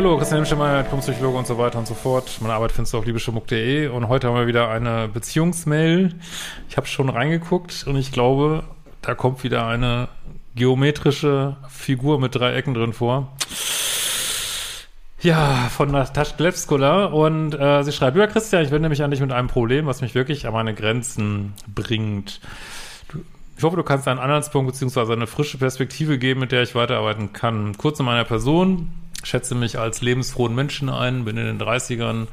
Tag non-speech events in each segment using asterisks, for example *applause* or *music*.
Hallihallo, Christian Hemschemeyer, Diplompsychologe und so weiter und so fort. Meine Arbeit findest du auf liebeschmuck.de und heute haben wir wieder eine Beziehungsmail. Ich habe schon reingeguckt und ich glaube, da kommt wieder eine geometrische Figur mit drei Ecken drin vor. Ja, von Natascha Glebskola und äh, sie schreibt, lieber Christian, ich wende mich an dich mit einem Problem, was mich wirklich an meine Grenzen bringt. Ich hoffe, du kannst einen Anhaltspunkt bzw. eine frische Perspektive geben, mit der ich weiterarbeiten kann. Kurz zu meiner Person schätze mich als lebensfrohen Menschen ein, bin in den 30ern.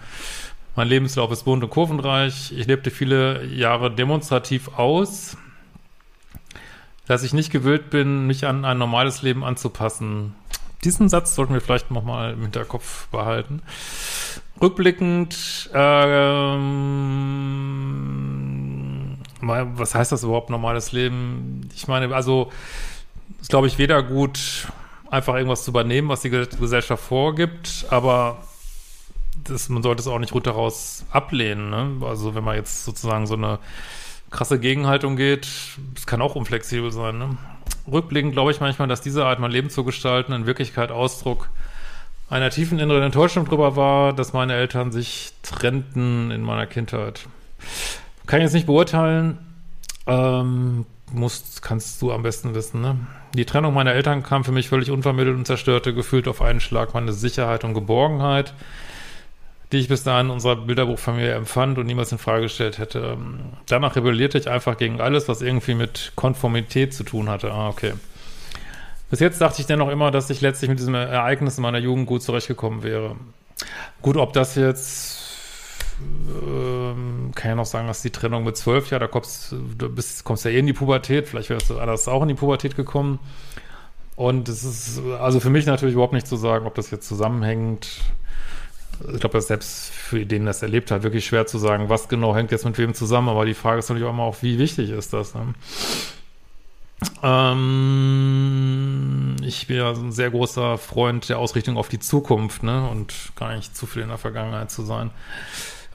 Mein Lebenslauf ist bunt und kurvenreich. Ich lebte viele Jahre demonstrativ aus, dass ich nicht gewillt bin, mich an ein normales Leben anzupassen. Diesen Satz sollten wir vielleicht nochmal im Hinterkopf behalten. Rückblickend, ähm, was heißt das überhaupt, normales Leben? Ich meine, also, ist glaube ich weder gut, einfach irgendwas zu übernehmen, was die Gesellschaft vorgibt, aber das, man sollte es auch nicht runter raus ablehnen. Ne? Also wenn man jetzt sozusagen so eine krasse Gegenhaltung geht, es kann auch unflexibel sein. Ne? Rückblickend glaube ich manchmal, dass diese Art, mein Leben zu gestalten, in Wirklichkeit Ausdruck einer tiefen inneren Enttäuschung darüber war, dass meine Eltern sich trennten in meiner Kindheit. Kann ich jetzt nicht beurteilen. Ähm, musst, kannst du am besten wissen, ne? Die Trennung meiner Eltern kam für mich völlig unvermittelt und zerstörte gefühlt auf einen Schlag meine Sicherheit und Geborgenheit, die ich bis dahin in unserer Bilderbuchfamilie empfand und niemals in Frage gestellt hätte. Danach rebellierte ich einfach gegen alles, was irgendwie mit Konformität zu tun hatte. Ah, okay. Bis jetzt dachte ich dennoch immer, dass ich letztlich mit diesem Ereignis in meiner Jugend gut zurechtgekommen wäre. Gut, ob das jetzt ähm, kann ja noch sagen, dass die Trennung mit zwölf Jahren, da kommst du bist, kommst ja eh in die Pubertät, vielleicht wärst du anders auch in die Pubertät gekommen. Und es ist also für mich natürlich überhaupt nicht zu sagen, ob das jetzt zusammenhängt. Ich glaube, das selbst für den, das erlebt hat, wirklich schwer zu sagen, was genau hängt jetzt mit wem zusammen. Aber die Frage ist natürlich auch immer auch, wie wichtig ist das? Ne? Ähm, ich bin ja ein sehr großer Freund der Ausrichtung auf die Zukunft, ne? Und gar nicht zu viel in der Vergangenheit zu sein.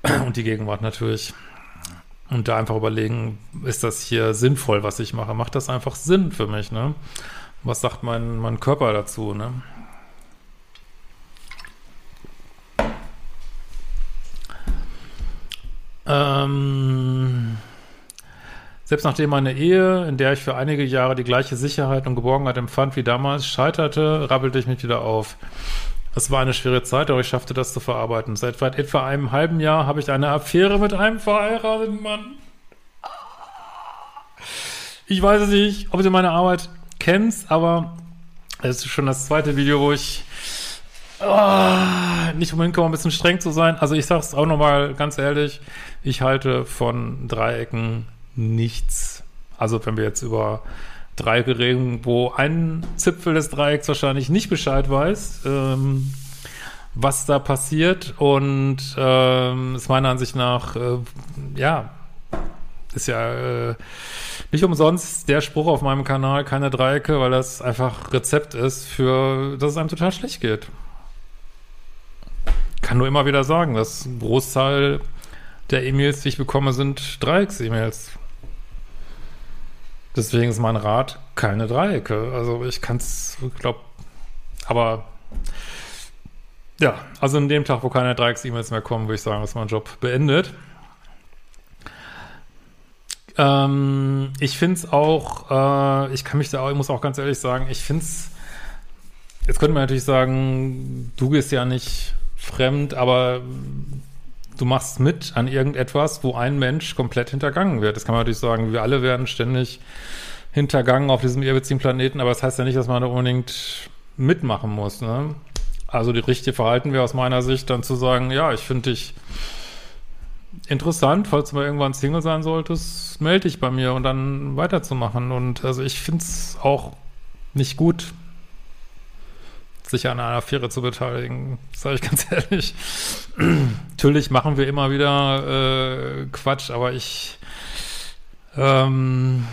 *clears throat* und die Gegenwart natürlich. Und da einfach überlegen, ist das hier sinnvoll, was ich mache? Macht das einfach Sinn für mich, ne? Was sagt mein, mein Körper dazu, ne? Ähm, selbst nachdem meine Ehe, in der ich für einige Jahre die gleiche Sicherheit und Geborgenheit empfand wie damals, scheiterte, rappelte ich mich wieder auf. Es war eine schwere Zeit, aber ich schaffte das zu verarbeiten. Seit etwa einem halben Jahr habe ich eine Affäre mit einem verheirateten Mann. Ich weiß es nicht, ob du meine Arbeit kennst, aber es ist schon das zweite Video, wo ich oh, nicht umhin komme, ein bisschen streng zu sein. Also ich sage es auch nochmal ganz ehrlich, ich halte von Dreiecken nichts. Also wenn wir jetzt über Dreiecke reden, wo ein Zipfel des Dreiecks wahrscheinlich nicht Bescheid weiß, ähm, was da passiert und ähm, ist meiner Ansicht nach, äh, ja, ist ja äh, nicht umsonst der Spruch auf meinem Kanal, keine Dreiecke, weil das einfach Rezept ist für, dass es einem total schlecht geht. Kann nur immer wieder sagen, dass Großteil der E-Mails, die ich bekomme, sind Dreiecks-E-Mails. Deswegen ist mein Rat keine Dreiecke. Also ich kann es, glaube, aber ja, also in dem Tag, wo keine Dreiecks-E-Mails mehr kommen, würde ich sagen, ist mein Job beendet. Ähm, ich finde es auch, äh, ich kann mich da auch, ich muss auch ganz ehrlich sagen, ich finde es, jetzt könnte man natürlich sagen, du gehst ja nicht fremd, aber du machst mit an irgendetwas, wo ein Mensch komplett hintergangen wird. Das kann man natürlich sagen, wir alle werden ständig hintergangen auf diesem ehrwitzigen Planeten, aber das heißt ja nicht, dass man da unbedingt mitmachen muss. Ne? Also die richtige Verhalten wäre aus meiner Sicht dann zu sagen, ja, ich finde dich interessant, falls du mal irgendwann Single sein solltest, melde dich bei mir und dann weiterzumachen. Und also ich finde es auch nicht gut, sich an einer Affäre zu beteiligen, sage ich ganz *laughs* ehrlich. Natürlich machen wir immer wieder äh, Quatsch, aber ich ähm,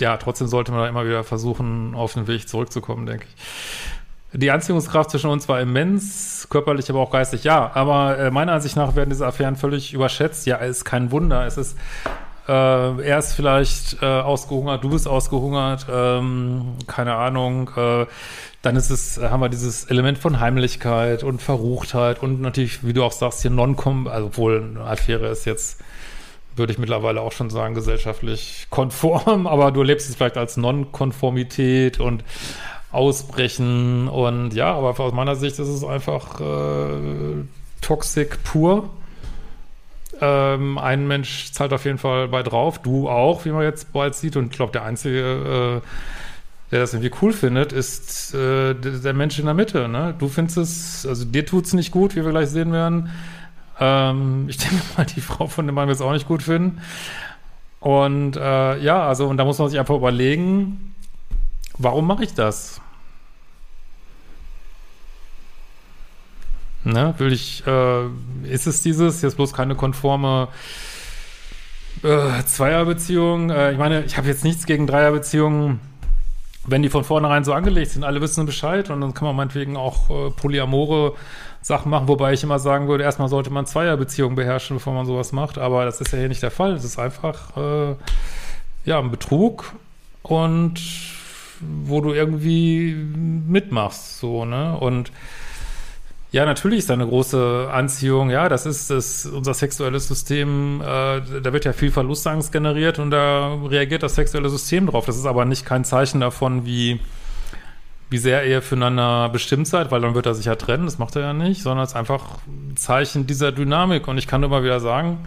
ja, trotzdem sollte man da immer wieder versuchen, auf den Weg zurückzukommen, denke ich. Die Anziehungskraft zwischen uns war immens, körperlich, aber auch geistig, ja. Aber äh, meiner Ansicht nach werden diese Affären völlig überschätzt. Ja, ist kein Wunder. Es ist, äh, er ist vielleicht äh, ausgehungert, du bist ausgehungert, ähm, keine Ahnung. Äh, dann ist es, haben wir dieses Element von Heimlichkeit und Verruchtheit und natürlich, wie du auch sagst, hier non-com, also obwohl eine Affäre ist jetzt würde ich mittlerweile auch schon sagen, gesellschaftlich konform, *laughs* aber du erlebst es vielleicht als Non-Konformität und Ausbrechen und ja, aber aus meiner Sicht ist es einfach äh, Toxik pur. Ähm, ein Mensch zahlt auf jeden Fall bei drauf, du auch, wie man jetzt bald sieht und ich glaube, der Einzige, äh, der das irgendwie cool findet, ist äh, der Mensch in der Mitte. Ne? Du findest es, also dir tut es nicht gut, wie wir gleich sehen werden ähm, ich *laughs* denke mal, die Frau von dem Mann wird es auch nicht gut finden. Und äh, ja, also, und da muss man sich einfach überlegen, warum mache ich das? Ne, will ich, äh, ist es dieses, jetzt bloß keine konforme äh, Zweierbeziehung? Äh, ich meine, ich habe jetzt nichts gegen Dreierbeziehungen, wenn die von vornherein so angelegt sind, alle wissen Bescheid und dann kann man meinetwegen auch äh, polyamore Sachen machen, wobei ich immer sagen würde, erstmal sollte man Zweierbeziehungen beherrschen, bevor man sowas macht, aber das ist ja hier nicht der Fall. Es ist einfach, äh, ja, ein Betrug und wo du irgendwie mitmachst, so, ne, und ja, natürlich ist da eine große Anziehung. Ja, das ist das, unser sexuelles System. Äh, da wird ja viel Verlustangst generiert und da reagiert das sexuelle System drauf. Das ist aber nicht kein Zeichen davon, wie wie sehr ihr füreinander bestimmt seid, weil dann wird er sich ja trennen, das macht er ja nicht, sondern es ist einfach ein Zeichen dieser Dynamik. Und ich kann immer wieder sagen,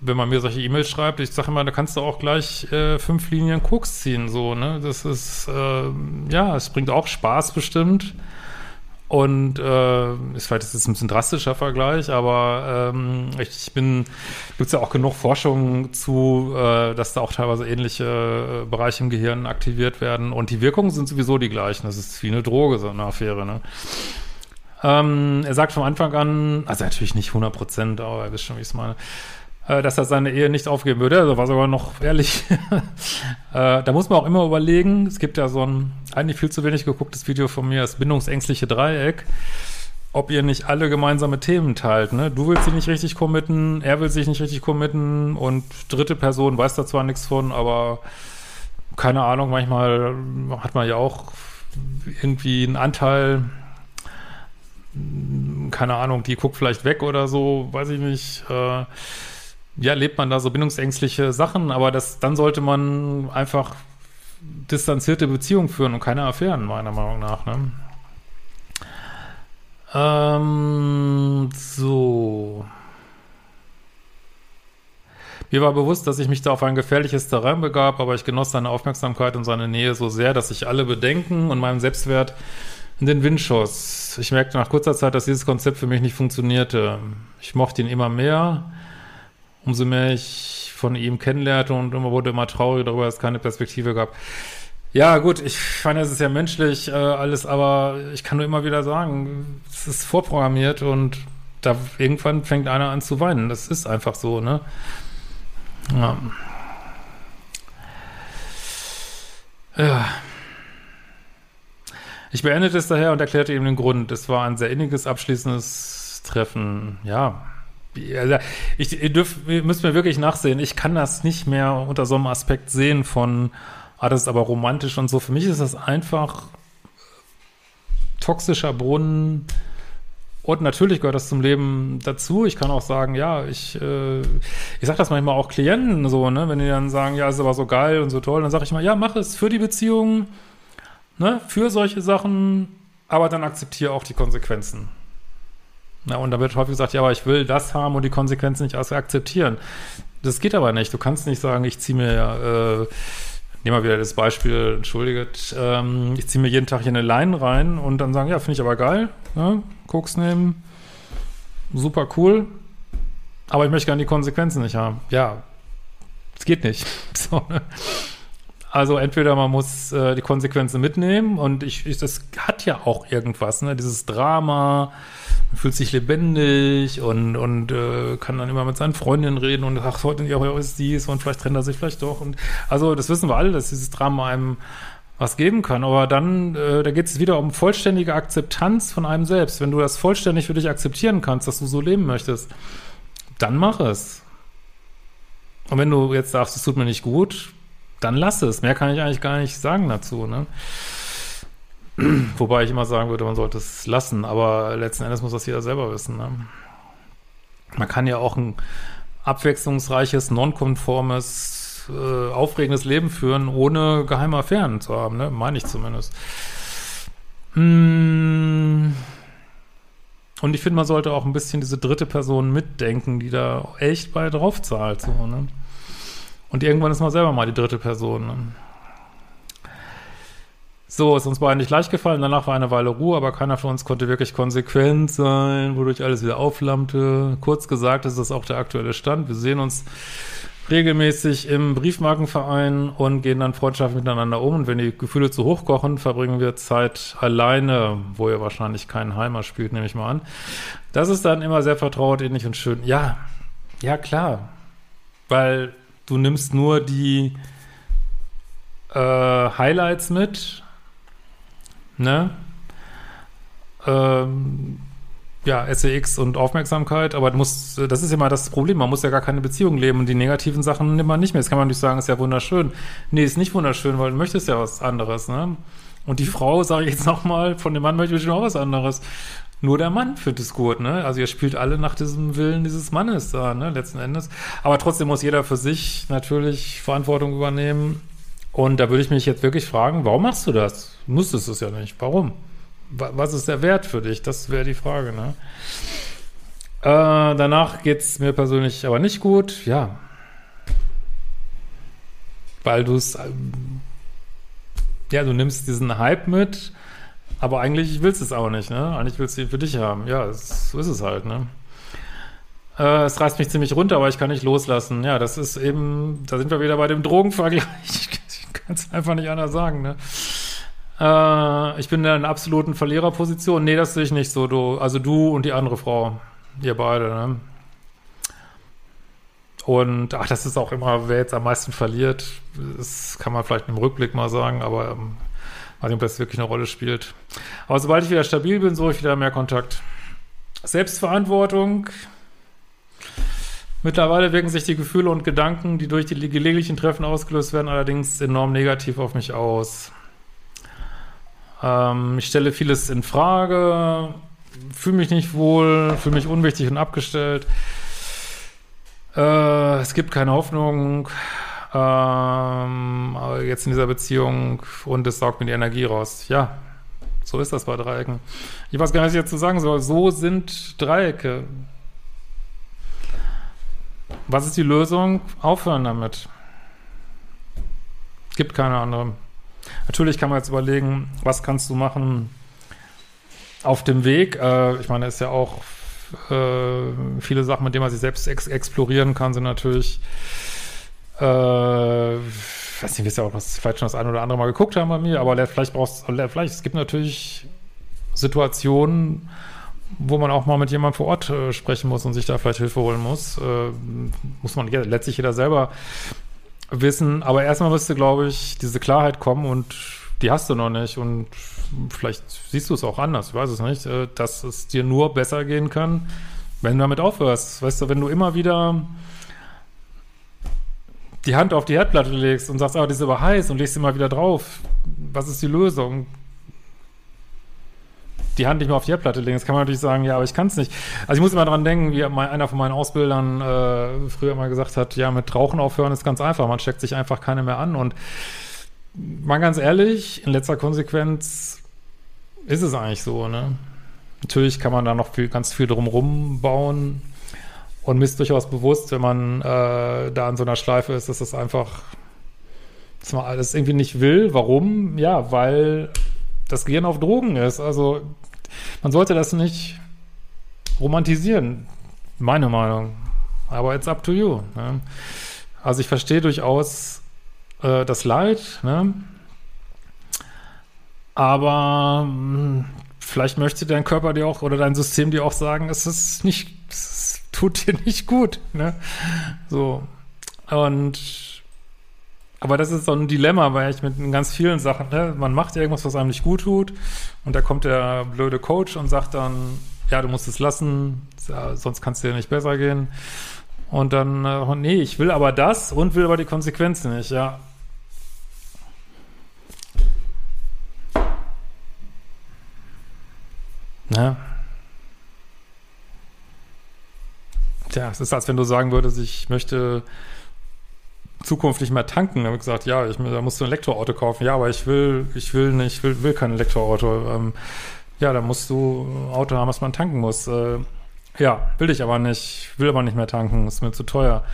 wenn man mir solche E-Mails schreibt, ich sage immer, da kannst du auch gleich äh, fünf Linien Koks ziehen, so, ne? Das ist, äh, ja, es bringt auch Spaß bestimmt. Und äh, ist vielleicht ist ein bisschen drastischer Vergleich, aber ähm, ich bin, gibt es ja auch genug Forschung zu, äh, dass da auch teilweise ähnliche äh, Bereiche im Gehirn aktiviert werden. Und die Wirkungen sind sowieso die gleichen. Das ist wie eine Droge, so eine Affäre. Ne? Ähm, er sagt von Anfang an, also natürlich nicht 100 Prozent, aber er wisst schon, wie ich es meine äh, dass er seine Ehe nicht aufgeben würde. Also war sogar noch ehrlich. *laughs* äh, da muss man auch immer überlegen, es gibt ja so ein eigentlich viel zu wenig gegucktes Video von mir, das bindungsängstliche Dreieck, ob ihr nicht alle gemeinsame Themen teilt. Ne? Du willst dich nicht richtig committen, er will sich nicht richtig committen und dritte Person weiß da zwar nichts von, aber keine Ahnung, manchmal hat man ja auch irgendwie einen Anteil, keine Ahnung, die guckt vielleicht weg oder so, weiß ich nicht. Äh, ja, lebt man da so bindungsängstliche Sachen, aber das, dann sollte man einfach distanzierte Beziehungen führen und keine Affären, meiner Meinung nach. Ne? Ähm, so. Mir war bewusst, dass ich mich da auf ein gefährliches Terrain begab, aber ich genoss seine Aufmerksamkeit und seine Nähe so sehr, dass ich alle Bedenken und meinem Selbstwert in den Wind schoss. Ich merkte nach kurzer Zeit, dass dieses Konzept für mich nicht funktionierte. Ich mochte ihn immer mehr umso mehr ich von ihm kennenlernte und immer wurde immer trauriger darüber, dass es keine Perspektive gab. Ja, gut, ich fand, es ist ja menschlich äh, alles, aber ich kann nur immer wieder sagen, es ist vorprogrammiert und da irgendwann fängt einer an zu weinen. Das ist einfach so, ne? Ja. Ja. Ich beendete es daher und erklärte ihm den Grund. Es war ein sehr inniges, abschließendes Treffen. Ja, also ich, ihr dürft, ihr müsst mir wirklich nachsehen. Ich kann das nicht mehr unter so einem Aspekt sehen von, ah, das ist aber romantisch und so. Für mich ist das einfach toxischer Brunnen. Und natürlich gehört das zum Leben dazu. Ich kann auch sagen, ja, ich, äh, ich sage das manchmal auch Klienten so, ne, wenn die dann sagen, ja, ist aber so geil und so toll, dann sage ich mal, ja, mach es für die Beziehung, ne, für solche Sachen, aber dann akzeptiere auch die Konsequenzen. Na, und da wird häufig gesagt, ja, aber ich will das haben und die Konsequenzen nicht akzeptieren. Das geht aber nicht. Du kannst nicht sagen, ich ziehe mir, äh, nehmen wir wieder das Beispiel, entschuldigt, ähm, ich ziehe mir jeden Tag hier eine Line rein und dann sagen, ja, finde ich aber geil, ja, Koks nehmen, super cool, aber ich möchte gerne die Konsequenzen nicht haben. Ja, es geht nicht. *laughs* So, ne? Also entweder man muss äh, die Konsequenzen mitnehmen und ich, ich, das hat ja auch irgendwas, ne? Dieses Drama, man fühlt sich lebendig und, und äh, kann dann immer mit seinen Freundinnen reden und ach, heute ja, ist dies und vielleicht trennt er sich vielleicht doch. Und also das wissen wir alle, dass dieses Drama einem was geben kann. Aber dann, äh, da geht es wieder um vollständige Akzeptanz von einem selbst. Wenn du das vollständig für dich akzeptieren kannst, dass du so leben möchtest, dann mach es. Und wenn du jetzt sagst, es tut mir nicht gut, dann lass es. Mehr kann ich eigentlich gar nicht sagen dazu. Ne? Wobei ich immer sagen würde, man sollte es lassen, aber letzten Endes muss das jeder selber wissen. Ne? Man kann ja auch ein abwechslungsreiches, nonkonformes, äh, aufregendes Leben führen, ohne geheime Affären zu haben, ne? meine ich zumindest. Mmh. Und ich finde, man sollte auch ein bisschen diese dritte Person mitdenken, die da echt bei drauf zahlt. So, ne? Und irgendwann ist man selber mal die dritte Person. Ne? So, ist uns beiden nicht leicht gefallen. Danach war eine Weile Ruhe, aber keiner von uns konnte wirklich konsequent sein, wodurch alles wieder aufflammte. Kurz gesagt ist das auch der aktuelle Stand. Wir sehen uns regelmäßig im Briefmarkenverein und gehen dann freundschaftlich miteinander um. Und wenn die Gefühle zu hoch kochen, verbringen wir Zeit alleine, wo ihr wahrscheinlich keinen Heimer spielt, nehme ich mal an. Das ist dann immer sehr vertraut, ähnlich und schön. Ja, ja klar. Weil du nimmst nur die äh, Highlights mit ne? Ähm, ja, SEX und Aufmerksamkeit, aber du musst, das ist immer das Problem, man muss ja gar keine Beziehung leben und die negativen Sachen nimmt man nicht mehr. Das kann man nicht sagen, ist ja wunderschön. Nee, ist nicht wunderschön, weil du möchtest ja was anderes, ne? Und die Frau, sage ich jetzt nochmal, von dem Mann möchte ich auch was anderes. Nur der Mann findet es gut, ne? Also ihr spielt alle nach diesem Willen dieses Mannes da, ne? Letzten Endes. Aber trotzdem muss jeder für sich natürlich Verantwortung übernehmen und da würde ich mich jetzt wirklich fragen, warum machst du das? Du musstest es ja nicht. Warum? Was ist der Wert für dich? Das wäre die Frage, ne? Äh, danach geht es mir persönlich aber nicht gut, ja. Weil du es, ähm, ja, du nimmst diesen Hype mit, aber eigentlich willst du es auch nicht, ne? Eigentlich willst du ihn für dich haben. Ja, das, so ist es halt, ne? Äh, es reißt mich ziemlich runter, aber ich kann nicht loslassen. Ja, das ist eben, da sind wir wieder bei dem Drogenvergleich *laughs* kannst einfach nicht anders sagen, ne? Äh, ich bin in einer absoluten Verliererposition. Nee, das sehe ich nicht so. Du, also du und die andere Frau. Ihr beide, ne? Und ach, das ist auch immer, wer jetzt am meisten verliert, das kann man vielleicht im Rückblick mal sagen, aber ähm, weiß nicht, ob das wirklich eine Rolle spielt. Aber sobald ich wieder stabil bin, suche ich wieder mehr Kontakt. Selbstverantwortung, Mittlerweile wirken sich die Gefühle und Gedanken, die durch die gelegentlichen Treffen ausgelöst werden, allerdings enorm negativ auf mich aus. Ähm, ich stelle vieles in Frage, fühle mich nicht wohl, fühle mich unwichtig und abgestellt. Äh, es gibt keine Hoffnung ähm, jetzt in dieser Beziehung und es saugt mir die Energie raus. Ja, so ist das bei Dreiecken. Ich weiß gar nicht, was ich jetzt zu sagen soll. So sind Dreiecke. Was ist die Lösung? Aufhören damit. Gibt keine andere. Natürlich kann man jetzt überlegen, was kannst du machen auf dem Weg. Äh, ich meine, es ist ja auch äh, viele Sachen, mit denen man sich selbst ex explorieren kann, sind natürlich, äh, weiß nicht, wisst ihr auch, was vielleicht schon das eine oder andere Mal geguckt haben bei mir, aber vielleicht brauchst du, vielleicht, es gibt natürlich Situationen, wo man auch mal mit jemandem vor Ort äh, sprechen muss und sich da vielleicht Hilfe holen muss. Äh, muss man ja, letztlich jeder selber wissen. Aber erstmal müsste, glaube ich, diese Klarheit kommen und die hast du noch nicht. Und vielleicht siehst du es auch anders, ich weiß es nicht, äh, dass es dir nur besser gehen kann, wenn du damit aufhörst. Weißt du, wenn du immer wieder die Hand auf die Herdplatte legst und sagst, ah, die ist aber heiß und legst sie mal wieder drauf. Was ist die Lösung? die Hand nicht mehr auf die Herdplatte legen. Jetzt kann man natürlich sagen, ja, aber ich kann es nicht. Also ich muss immer dran denken, wie einer von meinen Ausbildern äh, früher mal gesagt hat, ja, mit Rauchen aufhören ist ganz einfach. Man steckt sich einfach keine mehr an. Und mal ganz ehrlich, in letzter Konsequenz ist es eigentlich so, ne? Natürlich kann man da noch viel, ganz viel drumherum bauen und mir ist durchaus bewusst, wenn man äh, da an so einer Schleife ist, dass das einfach, dass man alles irgendwie nicht will. Warum? Ja, weil das Gehirn auf Drogen ist. Also man sollte das nicht romantisieren, meine Meinung. Aber it's up to you. Ne? Also ich verstehe durchaus äh, das Leid, ne? aber mh, hm, vielleicht möchte dein Körper dir auch oder dein System dir auch sagen, es ist nicht, es tut dir nicht gut. Ne? So. Und aber das ist so ein Dilemma, weil ich mit ganz vielen Sachen, ne, man macht irgendwas, was einem nicht gut tut, und da kommt der blöde Coach und sagt dann, ja, du musst es lassen, sonst kann es dir nicht besser gehen. Und dann, äh, nee, ich will aber das und will aber die Konsequenzen nicht, ja. Ne? Tja, es ist, als wenn du sagen würdest, ich möchte Zukunft nicht mehr tanken. Da habe ich gesagt, ja, ich, da musst du ein Elektroauto kaufen. Ja, aber ich will, ich will nicht, will, will kein Elektroauto. Ähm, ja, da musst du ein Auto haben, was man tanken muss. Äh, ja, will ich aber nicht, will aber nicht mehr tanken, ist mir zu teuer.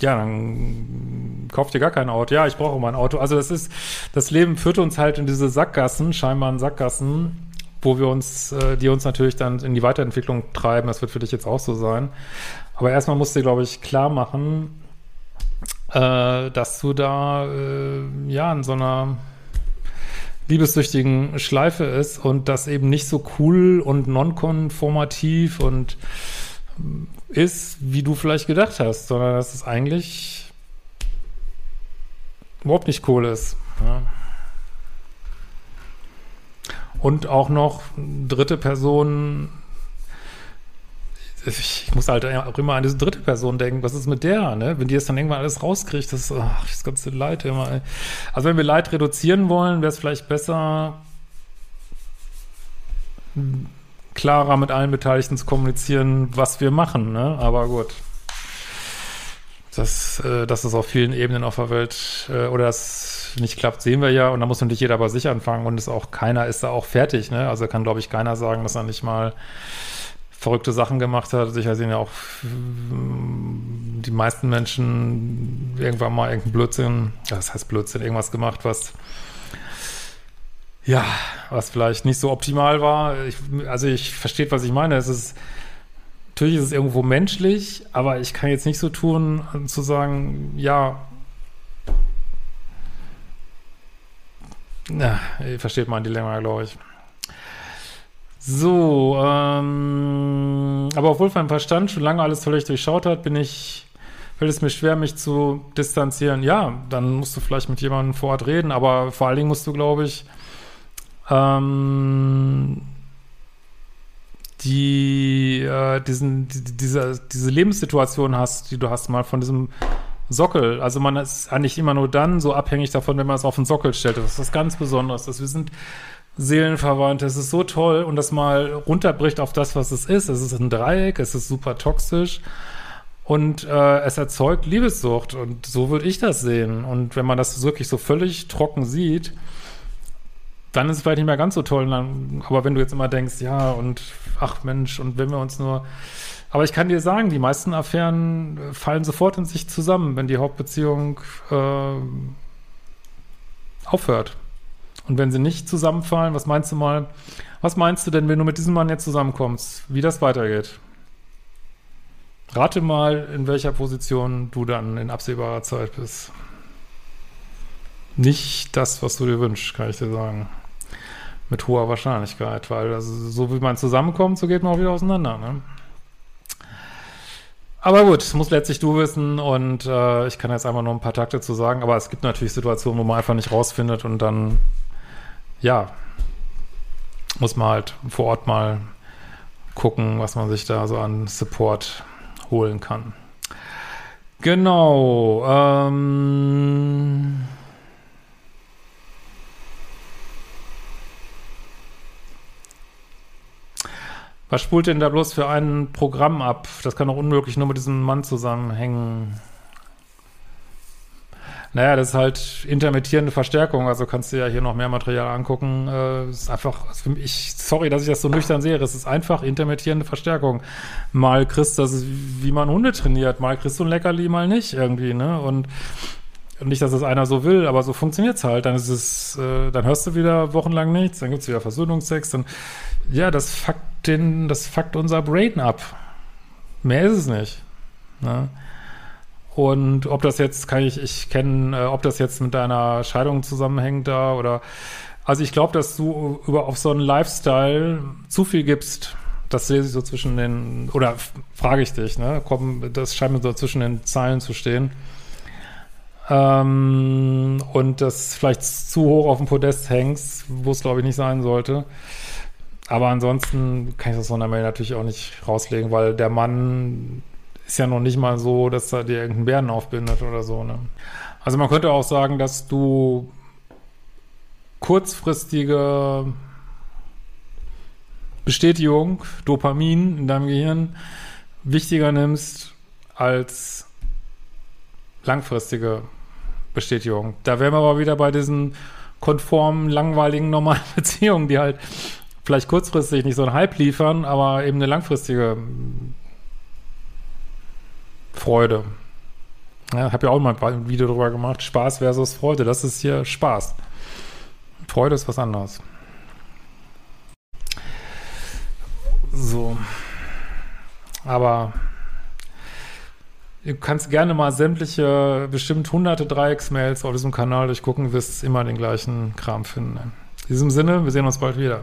Ja, dann kauft ihr gar kein Auto. Ja, ich brauche mal ein Auto. Also das ist, das Leben führt uns halt in diese Sackgassen, scheinbaren Sackgassen, wo wir uns, äh, die uns natürlich dann in die Weiterentwicklung treiben. Das wird für dich jetzt auch so sein. Aber erstmal musst du, glaube ich, klar machen, äh, dass du da äh, ja in so einer liebessüchtigen Schleife ist und das eben nicht so cool und nonkonformativ und ist, wie du vielleicht gedacht hast, sondern dass es eigentlich überhaupt nicht cool ist. Ja. Und auch noch dritte Person ich muss halt auch immer an diese dritte Person denken. Was ist mit der, ne? Wenn die das dann irgendwann alles rauskriegt, das, ach, das ganze Leid immer. Also wenn wir Leid reduzieren wollen, wäre es vielleicht besser, klarer mit allen Beteiligten zu kommunizieren, was wir machen, ne? Aber gut. Das, äh, dass es auf vielen Ebenen auf der Welt äh, oder das nicht klappt, sehen wir ja. Und da muss natürlich jeder bei sich anfangen und ist auch keiner ist da auch fertig, ne? Also kann, glaube ich, keiner sagen, dass er nicht mal verrückte Sachen gemacht hat. Sicher sehen ja auch mm, die meisten Menschen irgendwann mal irgendeinen Blödsinn, das heißt Blödsinn, irgendwas gemacht, was ja, was vielleicht nicht so optimal war. Ich, also ich verstehe, was ich meine. Es ist natürlich ist es irgendwo menschlich, aber ich kann jetzt nicht so tun, zu sagen, ja, ja, versteht mein Dilemma, glaube ich. So, ähm, aber obwohl mein Verstand schon lange alles völlig durchschaut hat, bin ich, fällt es mir schwer, mich zu distanzieren. Ja, dann musst du vielleicht mit jemandem vor Ort reden, aber vor allen Dingen musst du, glaube ich, ähm, die, äh, diesen, die, diese, diese Lebenssituation hast, die du hast, mal von diesem Sockel. Also man ist eigentlich immer nur dann so abhängig davon, wenn man es auf den Sockel stellt. Das ist was ganz Besonderes. Dass wir sind Seelenverwandte. Es ist so toll und das mal runterbricht auf das, was es ist. Es ist ein Dreieck, es ist super toxisch und äh, es erzeugt Liebessucht und so würde ich das sehen. Und wenn man das wirklich so völlig trocken sieht, dann ist es vielleicht nicht mehr ganz so toll. Aber wenn du jetzt immer denkst, ja und ach Mensch und wenn wir uns nur aber ich kann dir sagen, die meisten Affären fallen sofort in sich zusammen, wenn die Hauptbeziehung äh, aufhört. Und wenn sie nicht zusammenfallen, was meinst du mal, was meinst du denn, wenn du mit diesem Mann jetzt zusammenkommst, wie das weitergeht? Rate mal, in welcher Position du dann in absehbarer Zeit bist. Nicht das, was du dir wünschst, kann ich dir sagen. Mit hoher Wahrscheinlichkeit, weil also, so wie man zusammenkommt, so geht man auch wieder auseinander. Ne? Aber gut, das muss letztlich du wissen und äh, ich kann jetzt einfach nur ein paar Takte zu sagen, aber es gibt natürlich Situationen, wo man einfach nicht rausfindet und dann ja, muss man halt vor Ort mal gucken, was man sich da so an Support holen kann. Genau. Ähm was spult denn da bloß für ein Programm ab? Das kann doch unmöglich nur mit diesem Mann zusammenhängen. Naja, das ist halt intermittierende Verstärkung. Also kannst du ja hier noch mehr Material angucken. Äh, ist einfach, also ich, sorry, dass ich das so nüchtern sehe. Es ist einfach intermittierende Verstärkung. Mal kriegst du das, wie man Hunde trainiert. Mal kriegst du ein Leckerli, mal nicht irgendwie, ne? Und nicht, dass das einer so will, aber so funktioniert's halt. Dann ist es, äh, dann hörst du wieder wochenlang nichts, dann gibt's wieder Versöhnungsex, dann, ja, das fuckt den, das fuckt unser Brain ab. Mehr ist es nicht. Ne? Und ob das jetzt, kann ich, ich kenne, äh, ob das jetzt mit deiner Scheidung zusammenhängt da oder, also ich glaube, dass du über auf so einen Lifestyle zu viel gibst. Das lese ich so zwischen den, oder frage ich dich, ne? Komm, das scheint mir so zwischen den Zeilen zu stehen. Ähm, und das vielleicht zu hoch auf dem Podest hängst, wo es glaube ich nicht sein sollte. Aber ansonsten kann ich das von der Mail natürlich auch nicht rauslegen, weil der Mann ist ja noch nicht mal so, dass er dir irgendeinen Bären aufbindet oder so. Ne? Also man könnte auch sagen, dass du kurzfristige Bestätigung, Dopamin in deinem Gehirn wichtiger nimmst als langfristige Bestätigung. Da wären wir aber wieder bei diesen konformen, langweiligen, normalen *laughs* Beziehungen, die halt vielleicht kurzfristig nicht so einen Hype liefern, aber eben eine langfristige Freude. Ja, habe ja auch mal ein Video darüber gemacht. Spaß versus Freude. Das ist hier Spaß. Freude ist was anderes. So. Aber du kannst gerne mal sämtliche, bestimmt hunderte Dreiecksmails auf diesem Kanal durchgucken, wirst immer den gleichen Kram finden. In diesem Sinne, wir sehen uns bald wieder.